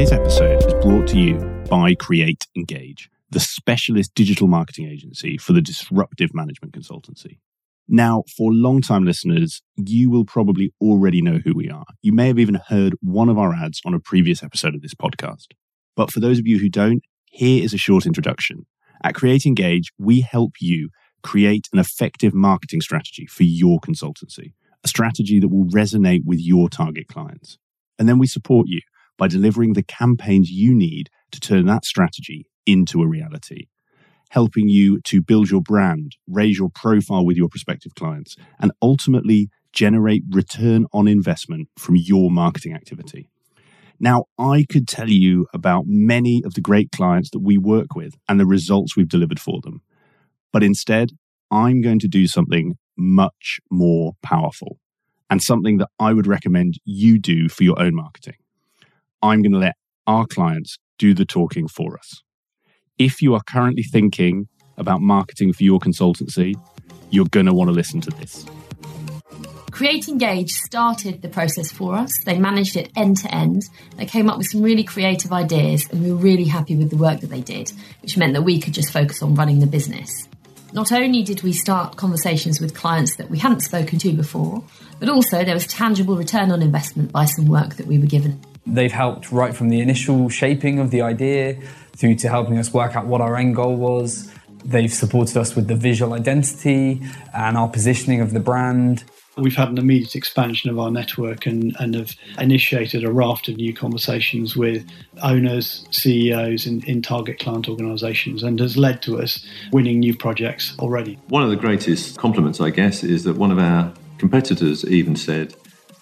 Today's episode is brought to you by Create Engage, the specialist digital marketing agency for the disruptive management consultancy. Now, for long-time listeners, you will probably already know who we are. You may have even heard one of our ads on a previous episode of this podcast. But for those of you who don't, here is a short introduction. At Create Engage, we help you create an effective marketing strategy for your consultancy, a strategy that will resonate with your target clients. And then we support you by delivering the campaigns you need to turn that strategy into a reality helping you to build your brand, raise your profile with your prospective clients, and ultimately generate return on investment from your marketing activity. Now, I could tell you about many of the great clients that we work with and the results we've delivered for them. But instead, I'm going to do something much more powerful and something that I would recommend you do for your own marketing. I'm going to let our clients do the talking for us if you are currently thinking about marketing for your consultancy, you're going to want to listen to this. Create Engage started the process for us. They managed it end to end. They came up with some really creative ideas, and we were really happy with the work that they did, which meant that we could just focus on running the business. Not only did we start conversations with clients that we hadn't spoken to before, but also there was tangible return on investment by some work that we were given. They've helped right from the initial shaping of the idea through to helping us work out what our end goal was. They've supported us with the visual identity and our positioning of the brand. We've had an immediate expansion of our network and, and have initiated a raft of new conversations with owners, CEOs in, in target client organisations and has led to us winning new projects already. One of the greatest compliments, I guess, is that one of our competitors even said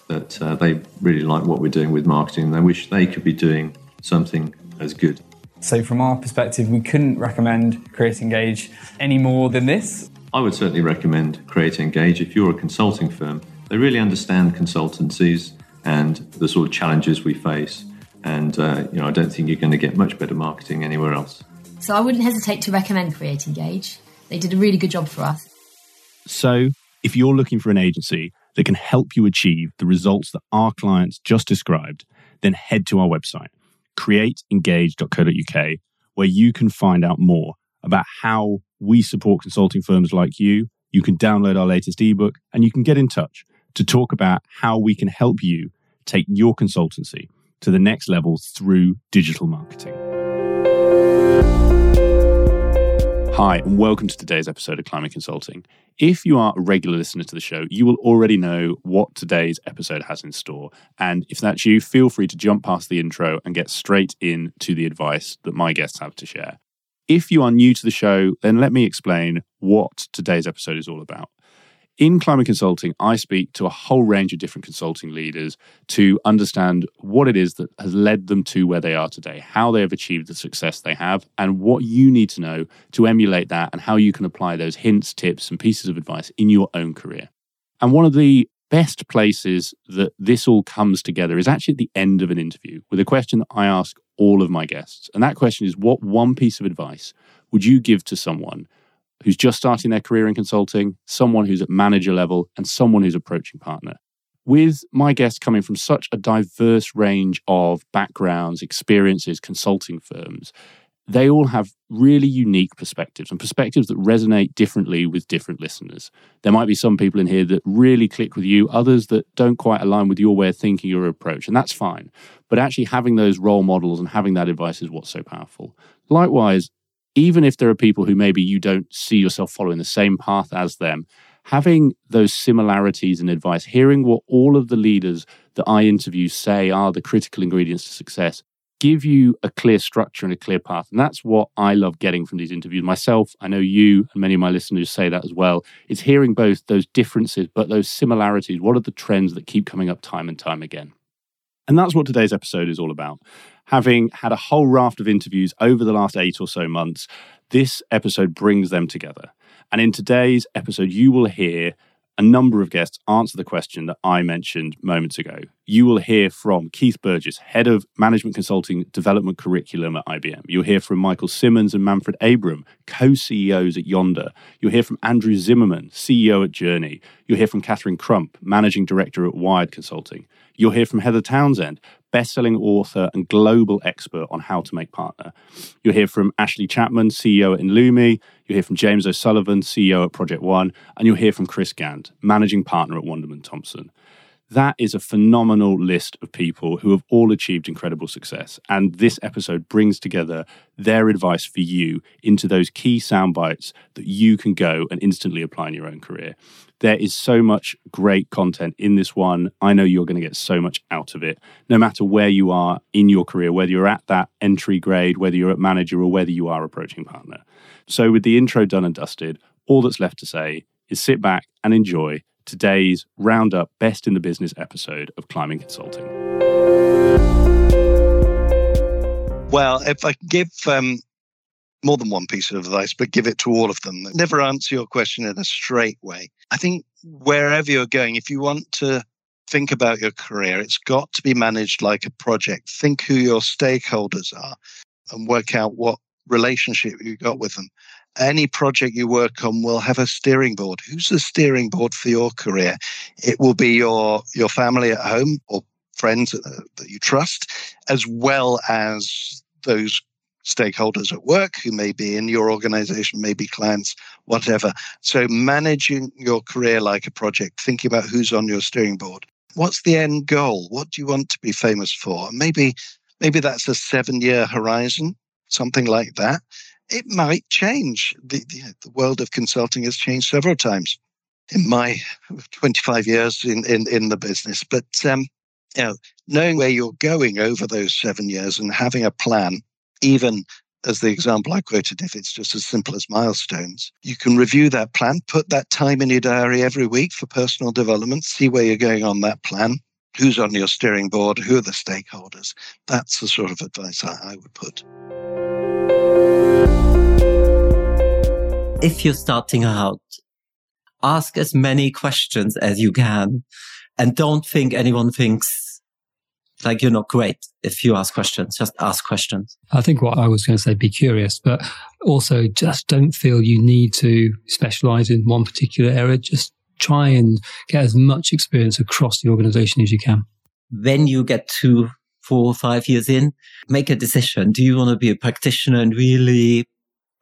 that uh, they really like what we're doing with marketing. They wish they could be doing something as good. So, from our perspective, we couldn't recommend Create Engage any more than this. I would certainly recommend Create Engage if you're a consulting firm. They really understand consultancies and the sort of challenges we face. And uh, you know, I don't think you're going to get much better marketing anywhere else. So I wouldn't hesitate to recommend Create Engage. They did a really good job for us. So, if you're looking for an agency that can help you achieve the results that our clients just described, then head to our website createengage.co.uk, where you can find out more about how we support consulting firms like you. You can download our latest ebook and you can get in touch to talk about how we can help you take your consultancy to the next level through digital marketing. Hi, and welcome to today's episode of Climbing Consulting. If you are a regular listener to the show, you will already know what today's episode has in store. And if that's you, feel free to jump past the intro and get straight in to the advice that my guests have to share. If you are new to the show, then let me explain what today's episode is all about. In climbing consulting, I speak to a whole range of different consulting leaders to understand what it is that has led them to where they are today, how they have achieved the success they have, and what you need to know to emulate that and how you can apply those hints, tips, and pieces of advice in your own career. And one of the best places that this all comes together is actually at the end of an interview with a question that I ask all of my guests. And that question is what one piece of advice would you give to someone who's just starting their career in consulting, someone who's at manager level, and someone who's approaching partner. With my guests coming from such a diverse range of backgrounds, experiences, consulting firms, they all have really unique perspectives and perspectives that resonate differently with different listeners. There might be some people in here that really click with you, others that don't quite align with your way of thinking or approach, and that's fine. But actually, having those role models and having that advice is what's so powerful. Likewise, even if there are people who maybe you don't see yourself following the same path as them, having those similarities in advice, hearing what all of the leaders that I interview say are the critical ingredients to success, give you a clear structure and a clear path. And that's what I love getting from these interviews. Myself, I know you and many of my listeners say that as well. It's hearing both those differences, but those similarities. What are the trends that keep coming up time and time again? And that's what today's episode is all about having had a whole raft of interviews over the last eight or so months, this episode brings them together. And in today's episode, you will hear a number of guests answer the question that I mentioned moments ago. you will hear from Keith Burgess, head of management consulting development curriculum at IBM. You'll hear from Michael Simmons and Manfred Abram, co CEOs at Yonder. You'll hear from Andrew Zimmerman, CEO at Journey. You'll hear from Catherine Crump, managing director at Wired Consulting. You'll hear from Heather Townsend, best-selling author and global expert on how to make partner. You'll hear from Ashley Chapman, CEO at Inlumi. You'll hear from James O'Sullivan, CEO at Project One, and you'll hear from Chris Gant, managing partner at Wunderman Thompson. That is a phenomenal list of people who have all achieved incredible success. And this episode brings together their advice for you into those key sound bites that you can go and instantly apply in your own career. There is so much great content in this one. I know you're going to get so much out of it, no matter where you are in your career, whether you're at that entry grade, whether you're at manager, or whether you are approaching partner. So, with the intro done and dusted, all that's left to say is sit back and enjoy today's roundup best in the business episode of Climbing Consulting. Well, if I give um, more than one piece of advice, but give it to all of them, never answer your question in a straight way. I think wherever you're going, if you want to think about your career, it's got to be managed like a project. Think who your stakeholders are and work out what relationship you got with them any project you work on will have a steering board. Who's the steering board for your career? It will be your your family at home or friends uh, that you trust, as well as those stakeholders at work who may be in your organization, maybe clients, whatever. So managing your career like a project, thinking about who's on your steering board. What's the end goal? What do you want to be famous for? Maybe maybe that's a seven year horizon, something like that it might change. The, the, the, world of consulting has changed several times in my 25 years in, in, in the business. But um, you know, knowing where you're going over those seven years and having a plan, even as the example I quoted, if it's just as simple as milestones, you can review that plan, put that time in your diary every week for personal development, see where you're going on that plan, who's on your steering board, who are the stakeholders. That's the sort of advice I, I would put. If you're starting out, ask as many questions as you can and don't think anyone thinks like you're not great if you ask questions. Just ask questions. I think what I was going to say, be curious, but also just don't feel you need to specialize in one particular area. Just try and get as much experience across the organization as you can. When you get to four or five years in, make a decision. Do you want to be a practitioner and really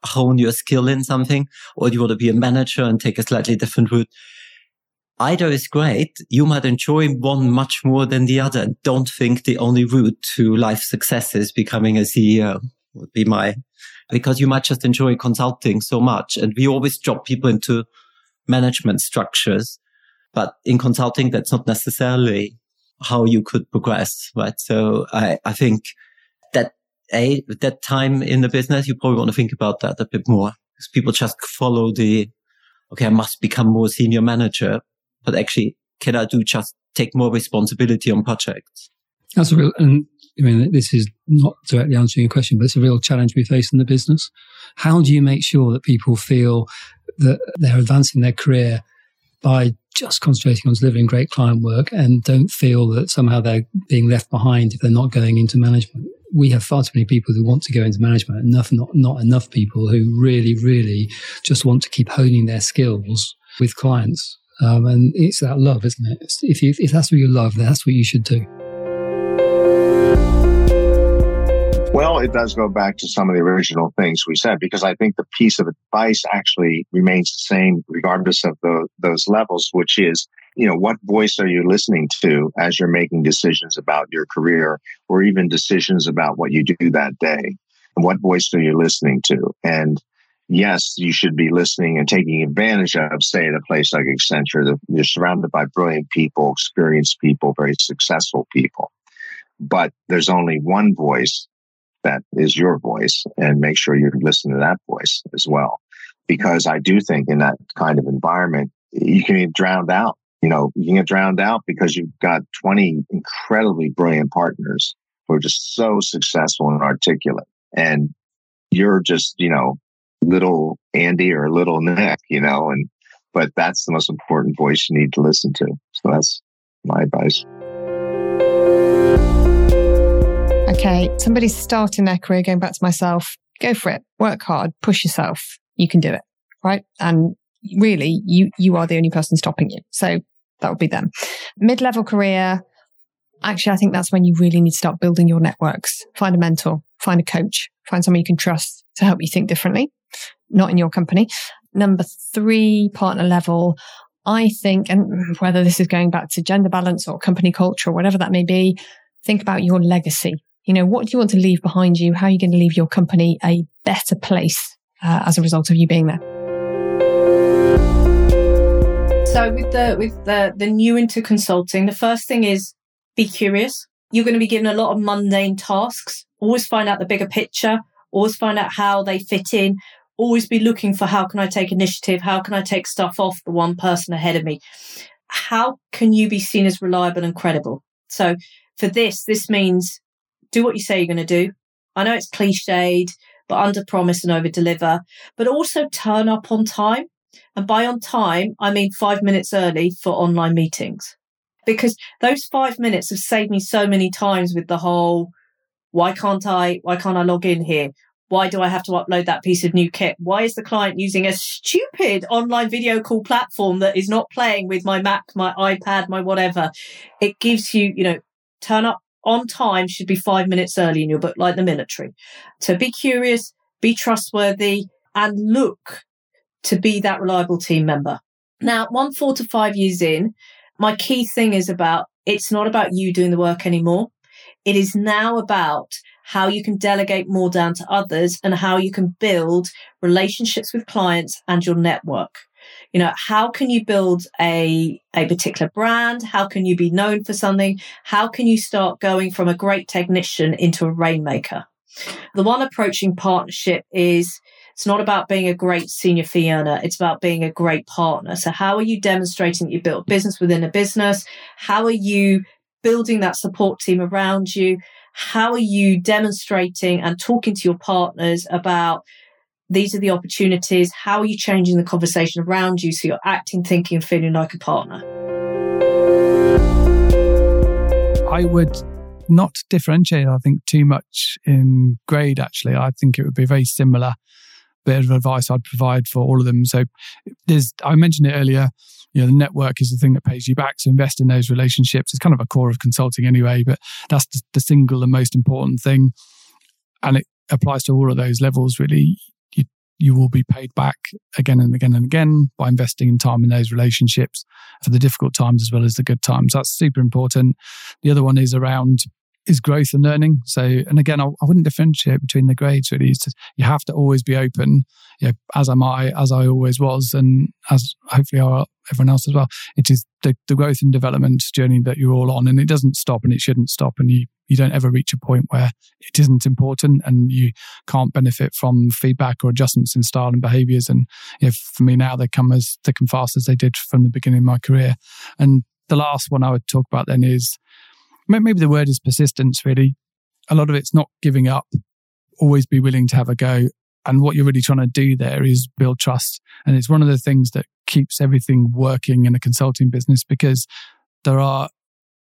hone your skill in something, or do you want to be a manager and take a slightly different route? Either is great. You might enjoy one much more than the other. Don't think the only route to life success is becoming a CEO would be my, because you might just enjoy consulting so much. And we always drop people into management structures. But in consulting, that's not necessarily how you could progress, right? So I, I think a that time in the business, you probably want to think about that a bit more because people just follow the, okay, I must become more senior manager, but actually, can I do just take more responsibility on projects? That's a real, and I mean, this is not directly answering your question, but it's a real challenge we face in the business. How do you make sure that people feel that they're advancing their career by just concentrating on delivering great client work and don't feel that somehow they're being left behind if they're not going into management? We have far too many people who want to go into management, enough not not enough people who really, really just want to keep honing their skills with clients. Um, and it's that love, isn't it? If you, if that's what you love, that's what you should do. Well, it does go back to some of the original things we said because I think the piece of advice actually remains the same regardless of the, those levels, which is you know, what voice are you listening to as you're making decisions about your career or even decisions about what you do that day? And what voice are you listening to? And yes, you should be listening and taking advantage of, say, at a place like Accenture, you're surrounded by brilliant people, experienced people, very successful people. But there's only one voice that is your voice and make sure you listen to that voice as well. Because I do think in that kind of environment, you can be drowned out you know, you can get drowned out because you've got 20 incredibly brilliant partners who are just so successful and articulate. And you're just, you know, little Andy or little Nick, you know, and, but that's the most important voice you need to listen to. So that's my advice. Okay, somebody's starting their career, going back to myself, go for it, work hard, push yourself. You can do it, right? And really, you, you are the only person stopping you. So that would be them. Mid level career. Actually, I think that's when you really need to start building your networks. Find a mentor, find a coach, find someone you can trust to help you think differently, not in your company. Number three, partner level. I think, and whether this is going back to gender balance or company culture or whatever that may be, think about your legacy. You know, what do you want to leave behind you? How are you going to leave your company a better place uh, as a result of you being there? So with the with the the new into consulting, the first thing is be curious. You're going to be given a lot of mundane tasks. Always find out the bigger picture. Always find out how they fit in. Always be looking for how can I take initiative? How can I take stuff off the one person ahead of me? How can you be seen as reliable and credible? So for this, this means do what you say you're going to do. I know it's cliched, but under promise and over deliver, but also turn up on time. And by on time, I mean five minutes early for online meetings. Because those five minutes have saved me so many times with the whole, why can't I, why can't I log in here? Why do I have to upload that piece of new kit? Why is the client using a stupid online video call platform that is not playing with my Mac, my iPad, my whatever? It gives you, you know, turn up on time should be five minutes early in your book, like the military. So be curious, be trustworthy, and look to be that reliable team member. Now, one, four to five years in, my key thing is about it's not about you doing the work anymore. It is now about how you can delegate more down to others and how you can build relationships with clients and your network. You know, how can you build a, a particular brand? How can you be known for something? How can you start going from a great technician into a rainmaker? The one approaching partnership is it's not about being a great senior fee earner. It's about being a great partner. So how are you demonstrating that you built business within a business? How are you building that support team around you? How are you demonstrating and talking to your partners about these are the opportunities. How are you changing the conversation around you so you're acting, thinking, and feeling like a partner? I would not differentiate, I think, too much in grade, actually. I think it would be very similar bit of advice I'd provide for all of them. So there's, I mentioned it earlier, you know, the network is the thing that pays you back. So invest in those relationships. It's kind of a core of consulting anyway, but that's the, the single and most important thing. And it applies to all of those levels, really you will be paid back again and again and again by investing in time in those relationships for the difficult times as well as the good times. That's super important. The other one is around is growth and learning. So, and again, I, I wouldn't differentiate between the grades really. Just, you have to always be open, you know, as am I, as I always was, and as hopefully are everyone else as well. It is the, the growth and development journey that you're all on, and it doesn't stop and it shouldn't stop. And you, you don't ever reach a point where it isn't important and you can't benefit from feedback or adjustments in style and behaviors. And you know, for me now, they come as thick and fast as they did from the beginning of my career. And the last one I would talk about then is maybe the word is persistence, really. A lot of it's not giving up, always be willing to have a go. And what you're really trying to do there is build trust. And it's one of the things that keeps everything working in a consulting business because there are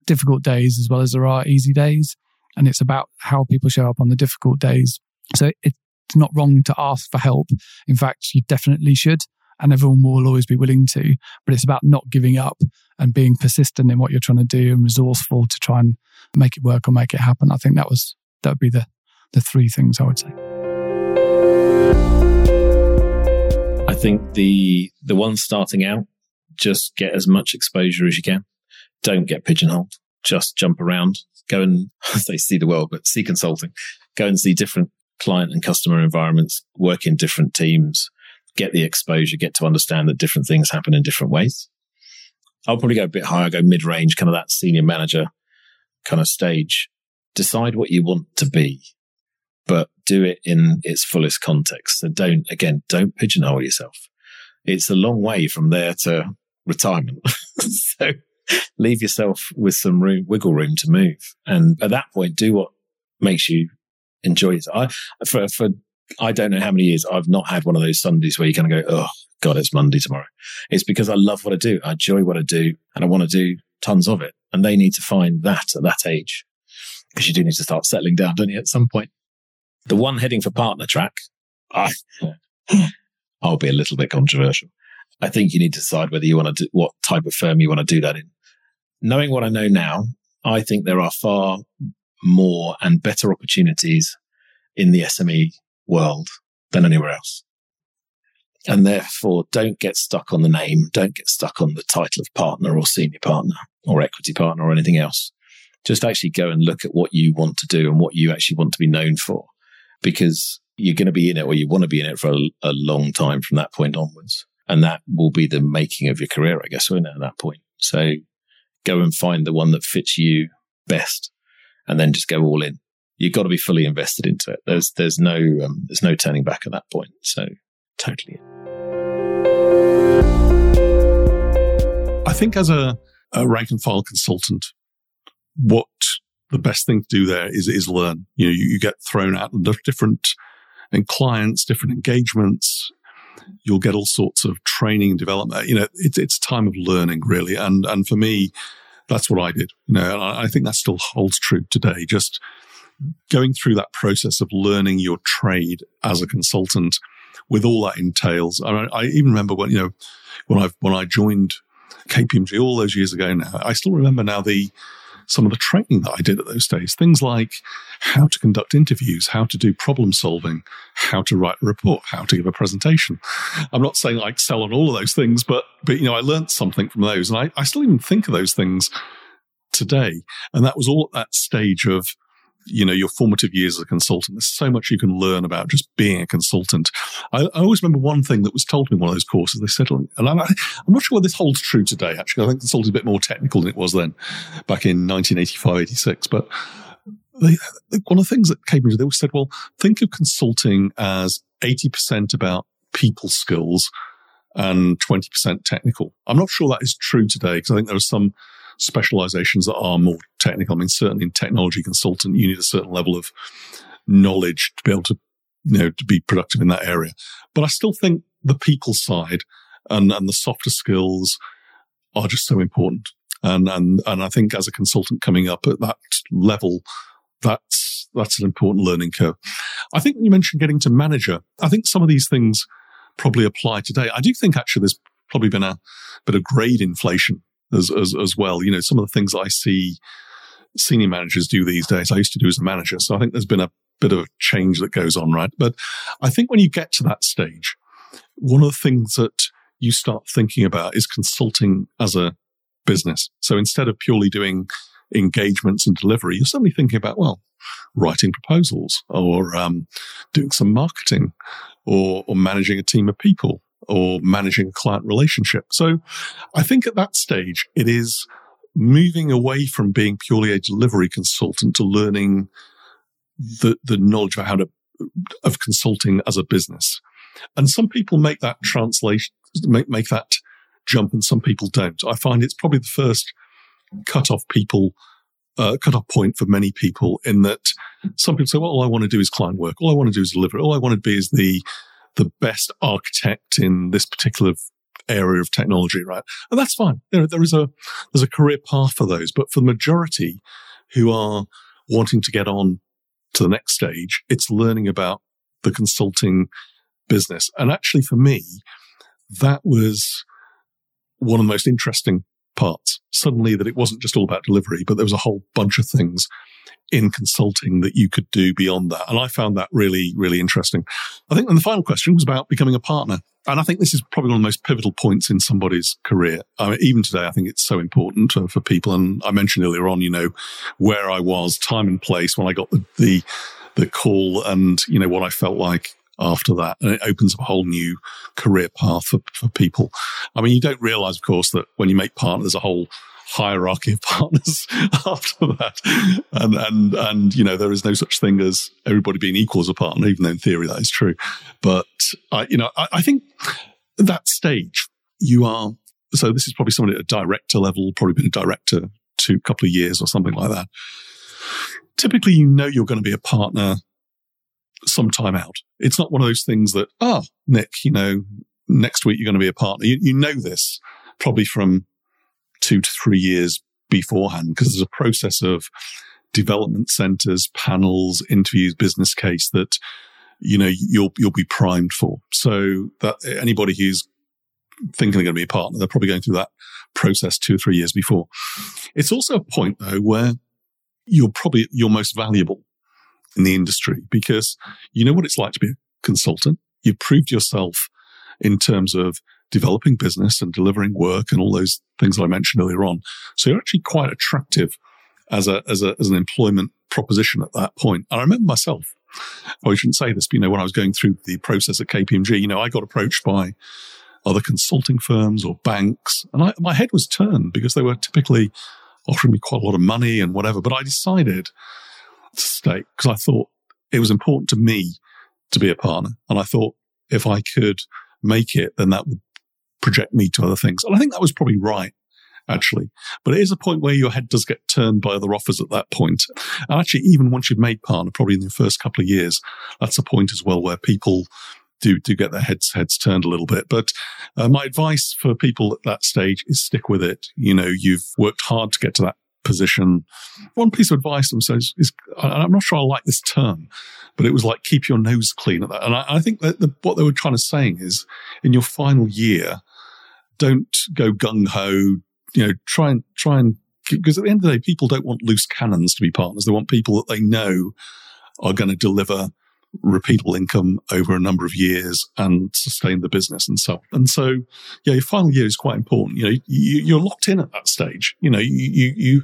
difficult days as well as there are easy days. And it's about how people show up on the difficult days. So it's not wrong to ask for help. In fact, you definitely should and everyone will always be willing to. But it's about not giving up and being persistent in what you're trying to do and resourceful to try and make it work or make it happen. I think that was that would be the the three things I would say. I think the the one starting out, just get as much exposure as you can. Don't get pigeonholed. Just jump around. Go and say see the world, but see consulting. Go and see different client and customer environments. Work in different teams get the exposure, get to understand that different things happen in different ways. I'll probably go a bit higher, go mid range, kind of that senior manager kind of stage. Decide what you want to be, but do it in its fullest context. So don't, again, don't pigeonhole yourself. It's a long way from there to retirement. so leave yourself with some room, wiggle room to move. And at that point, do what makes you enjoy it. I, for, for I don't know how many years I've not had one of those Sundays where you kind of go, oh, God, it's Monday tomorrow. It's because I love what I do. I enjoy what I do and I want to do tons of it. And they need to find that at that age. because you do need to start settling down, don't you, at some point? The one heading for partner track, I, I'll be a little bit controversial. I think you need to decide whether you want to do what type of firm you want to do that in. Knowing what I know now, I think there are far more and better opportunities in the SME world than anywhere else. And therefore, don't get stuck on the name. Don't get stuck on the title of partner or senior partner or equity partner or anything else. Just actually go and look at what you want to do and what you actually want to be known for because you're going to be in it or you want to be in it for a, a long time from that point onwards. And that will be the making of your career, I guess, at that point? So go and find the one that fits you best and then just go all in. You've got to be fully invested into it. There's, there's no, um, there's no turning back at that point. So totally. I think as a, a rank and file consultant, what the best thing to do there is is learn. You know, you, you get thrown out different and clients, different engagements. You'll get all sorts of training and development. You know, it's it's a time of learning really. And and for me, that's what I did. You know, and I, I think that still holds true today. Just going through that process of learning your trade as a consultant with all that entails. I, mean, I even remember when, you know, when I, when I joined KPMG all those years ago now, I still remember now the, some of the training that I did at those days. Things like how to conduct interviews, how to do problem solving, how to write a report, how to give a presentation. I'm not saying I excel on all of those things, but, but, you know, I learned something from those and I, I still even think of those things today. And that was all at that stage of, you know, your formative years as a consultant. There's so much you can learn about just being a consultant. I, I always remember one thing that was told me in one of those courses. They said, and I'm, I'm not sure whether this holds true today, actually. I think consulting is a bit more technical than it was then, back in 1985, 86. But they, one of the things that came into they always said, well, think of consulting as 80% about people skills and 20% technical. I'm not sure that is true today because I think there are some specializations that are more technical. I mean, certainly in technology consultant, you need a certain level of knowledge to be able to, you know, to be productive in that area. But I still think the people side and, and the softer skills are just so important. And, and, and I think as a consultant coming up at that level, that's, that's an important learning curve. I think you mentioned getting to manager. I think some of these things probably apply today. I do think actually there's probably been a bit of grade inflation as, as, as well. You know, some of the things I see senior managers do these days, I used to do as a manager. So I think there's been a bit of a change that goes on, right? But I think when you get to that stage, one of the things that you start thinking about is consulting as a business. So instead of purely doing engagements and delivery, you're suddenly thinking about, well, writing proposals or um, doing some marketing or, or managing a team of people or managing a client relationship. So I think at that stage, it is moving away from being purely a delivery consultant to learning the, the knowledge of how to, of consulting as a business. And some people make that translation, make, make that jump and some people don't. I find it's probably the first cut off people, uh, cut off point for many people in that some people say, well, all I want to do is client work. All I want to do is deliver. All I want to be is the, the best architect in this particular area of technology, right? And that's fine. There, there is a, there's a career path for those. But for the majority who are wanting to get on to the next stage, it's learning about the consulting business. And actually for me, that was one of the most interesting parts. Suddenly that it wasn't just all about delivery, but there was a whole bunch of things in consulting that you could do beyond that. And I found that really, really interesting. I think and the final question was about becoming a partner. And I think this is probably one of the most pivotal points in somebody's career. I mean, even today, I think it's so important for people. And I mentioned earlier on, you know, where I was, time and place when I got the, the, the call and, you know, what I felt like after that. And it opens up a whole new career path for, for people. I mean, you don't realize, of course, that when you make partners, a whole hierarchy of partners after that. And, and, and, you know, there is no such thing as everybody being equal as a partner, even though in theory that is true. But I, you know, I, I think that stage you are, so this is probably somebody at a director level, probably been a director to a couple of years or something like that. Typically, you know, you're going to be a partner some time out. It's not one of those things that, ah, oh, Nick, you know, next week you're going to be a partner. You, you know this probably from two to three years beforehand because there's a process of development centers, panels, interviews, business case that you know you'll you'll be primed for. So that anybody who's thinking they're going to be a partner, they're probably going through that process two or three years before. It's also a point though where you're probably your most valuable in the industry because you know what it's like to be a consultant. You've proved yourself in terms of developing business and delivering work and all those things that I mentioned earlier on. So you're actually quite attractive as a, as a, as an employment proposition at that point. And I remember myself, I shouldn't say this, but you know, when I was going through the process at KPMG, you know, I got approached by other consulting firms or banks and I, my head was turned because they were typically offering me quite a lot of money and whatever. But I decided stay because I thought it was important to me to be a partner. And I thought if I could make it, then that would project me to other things. And I think that was probably right, actually. But it is a point where your head does get turned by other offers at that point. And actually, even once you've made partner, probably in the first couple of years, that's a point as well where people do do get their heads heads turned a little bit. But uh, my advice for people at that stage is stick with it. You know, you've worked hard to get to that position. One piece of advice I'm is, is I'm not sure I like this term, but it was like keep your nose clean at that. And I, I think that the, what they were kind of saying is in your final year, don't go gung ho. You know, try and try and because at the end of the day, people don't want loose cannons to be partners. They want people that they know are going to deliver repeatable income over a number of years and sustain the business and so on. And so, yeah, your final year is quite important. You know, you, are locked in at that stage. You know, you, you, you,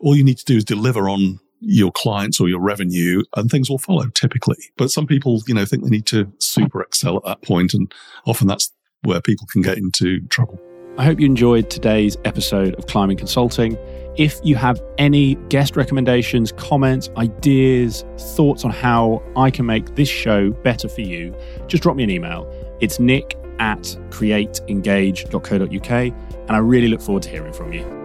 all you need to do is deliver on your clients or your revenue and things will follow typically. But some people, you know, think they need to super excel at that point and often that's where people can get into trouble. I hope you enjoyed today's episode of Climbing Consulting. If you have any guest recommendations, comments, ideas, thoughts on how I can make this show better for you, just drop me an email. It's nick at createengage.co.uk, and I really look forward to hearing from you.